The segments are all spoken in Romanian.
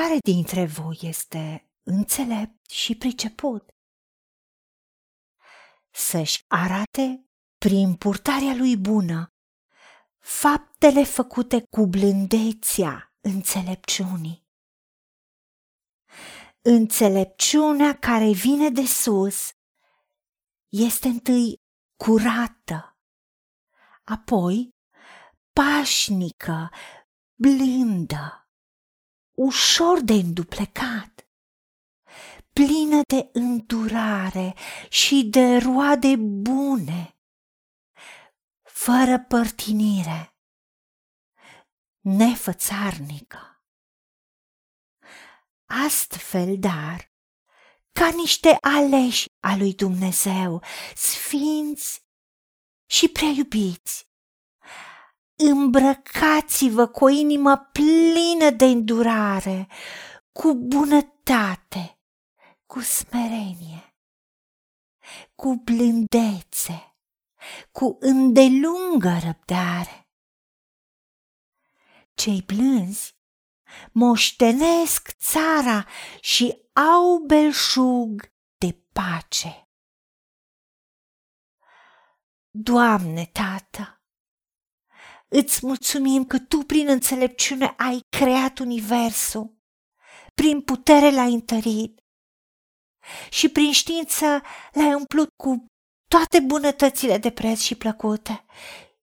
Care dintre voi este înțelept și priceput? Să-și arate prin purtarea lui bună faptele făcute cu blândețea înțelepciunii. Înțelepciunea care vine de sus este întâi curată, apoi pașnică, blândă, ușor de înduplecat, plină de îndurare și de roade bune, fără părtinire, nefățarnică. Astfel, dar, ca niște aleși a lui Dumnezeu, sfinți și prea iubiți, îmbrăcați-vă cu o inimă plină de îndurare, cu bunătate, cu smerenie, cu blândețe, cu îndelungă răbdare. Cei blânzi moștenesc țara și au belșug de pace. Doamne, Tată, Îți mulțumim că tu prin înțelepciune ai creat universul, prin putere l-ai întărit. Și prin știință l-ai umplut cu toate bunătățile de preț și plăcute.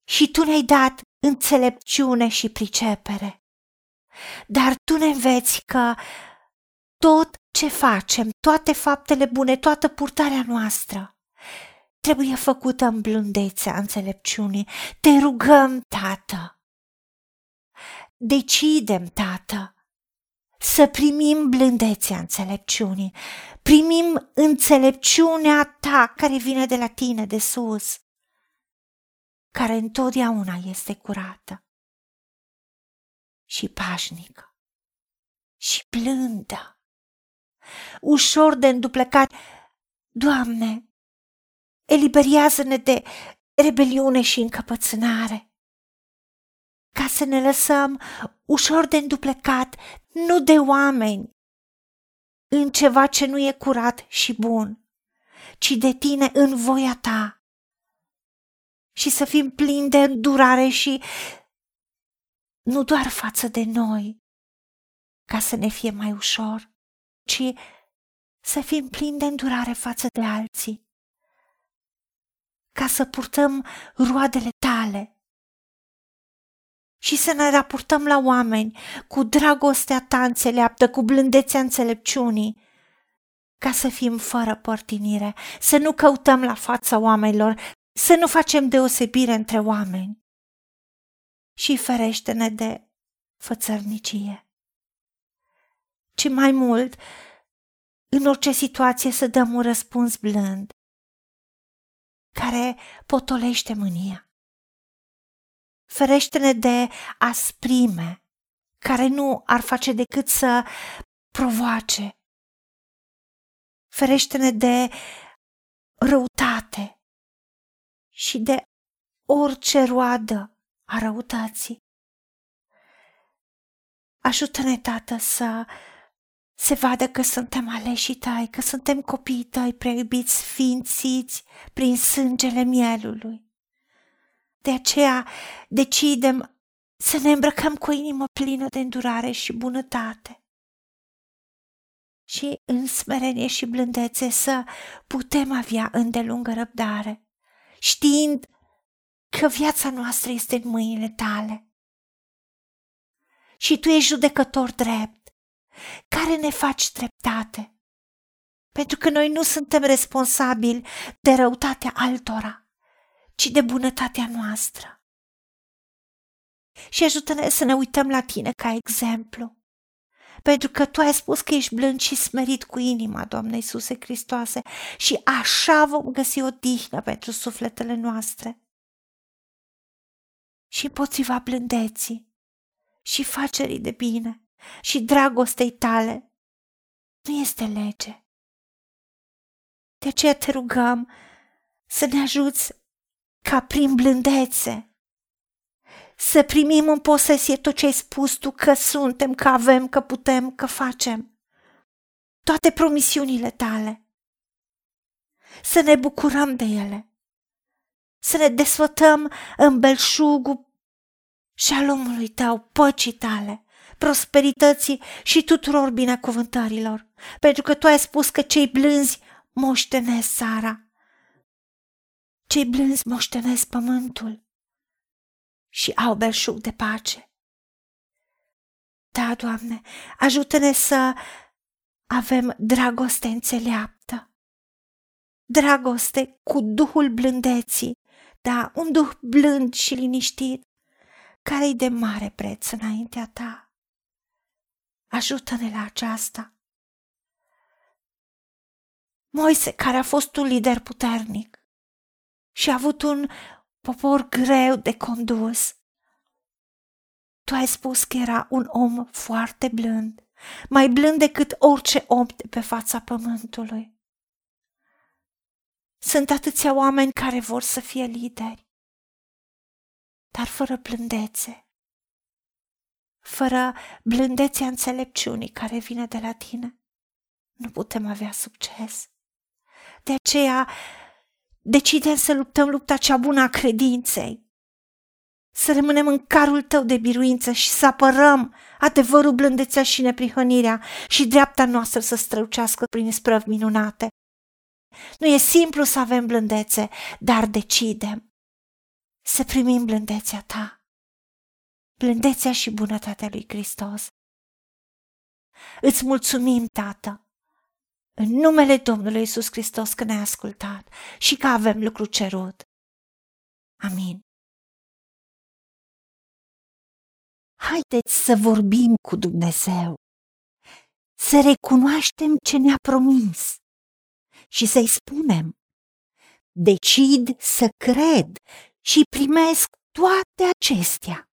Și tu ne-ai dat înțelepciune și pricepere. Dar tu ne înveți că tot ce facem, toate faptele bune, toată purtarea noastră, trebuie făcută în blândețea înțelepciunii. Te rugăm, Tată. Decidem, Tată, să primim blândețea înțelepciunii. Primim înțelepciunea ta care vine de la tine de sus, care întotdeauna este curată și pașnică și blândă, ușor de înduplecat. Doamne, Eliberează-ne de rebeliune și încăpățânare. Ca să ne lăsăm ușor de înduplecat, nu de oameni, în ceva ce nu e curat și bun, ci de tine în voia ta. Și să fim plini de îndurare și nu doar față de noi, ca să ne fie mai ușor, ci să fim plini de îndurare față de alții ca să purtăm roadele tale și să ne raportăm la oameni cu dragostea ta înțeleaptă, cu blândețea înțelepciunii, ca să fim fără părtinire, să nu căutăm la fața oamenilor, să nu facem deosebire între oameni. Și ferește-ne de fățărnicie. Ci mai mult, în orice situație să dăm un răspuns blând, care potolește mânia. Ferește-ne de asprime, care nu ar face decât să provoace. Ferește-ne de răutate și de orice roadă a răutății. Ajută-ne, Tată, să se vadă că suntem aleși tăi, că suntem copiii tăi preiubiți, sfințiți prin sângele mielului. De aceea decidem să ne îmbrăcăm cu o inimă plină de îndurare și bunătate. Și în smerenie și blândețe să putem avea îndelungă răbdare, știind că viața noastră este în mâinile tale. Și tu ești judecător drept care ne faci dreptate. Pentru că noi nu suntem responsabili de răutatea altora, ci de bunătatea noastră. Și ajută-ne să ne uităm la tine ca exemplu. Pentru că tu ai spus că ești blând și smerit cu inima, Doamne Iisuse Hristoase, și așa vom găsi o dihnă pentru sufletele noastre. Și împotriva blândeții și facerii de bine și dragostei tale nu este lege. De aceea te rugăm să ne ajuți ca prin blândețe să primim în posesie tot ce ai spus tu că suntem, că avem, că putem, că facem. Toate promisiunile tale. Să ne bucurăm de ele. Să ne desfătăm în belșugul și al omului tău, păcii tale, prosperității și tuturor binecuvântărilor, pentru că tu ai spus că cei blânzi moștenesc țara. Cei blânzi moștenesc pământul și au belșug de pace. Da, Doamne, ajută-ne să avem dragoste înțeleaptă, dragoste cu duhul blândeții, da, un duh blând și liniștit, care e de mare preț înaintea ta. Ajută-ne la aceasta. Moise, care a fost un lider puternic și a avut un popor greu de condus. Tu ai spus că era un om foarte blând, mai blând decât orice om de pe fața pământului. Sunt atâția oameni care vor să fie lideri, dar fără blândețe, fără blândețea înțelepciunii care vine de la tine, nu putem avea succes. De aceea decidem să luptăm lupta cea bună a credinței, să rămânem în carul tău de biruință și să apărăm adevărul, blândețea și neprihănirea și dreapta noastră să strălucească prin sprăvi minunate. Nu e simplu să avem blândețe, dar decidem să primim blândețea ta, blândețea și bunătatea lui Hristos. Îți mulțumim, Tată, în numele Domnului Isus Hristos că ne-ai ascultat și că avem lucru cerut. Amin. Haideți să vorbim cu Dumnezeu, să recunoaștem ce ne-a promis și să-i spunem, decid să cred și primesc toate acestea.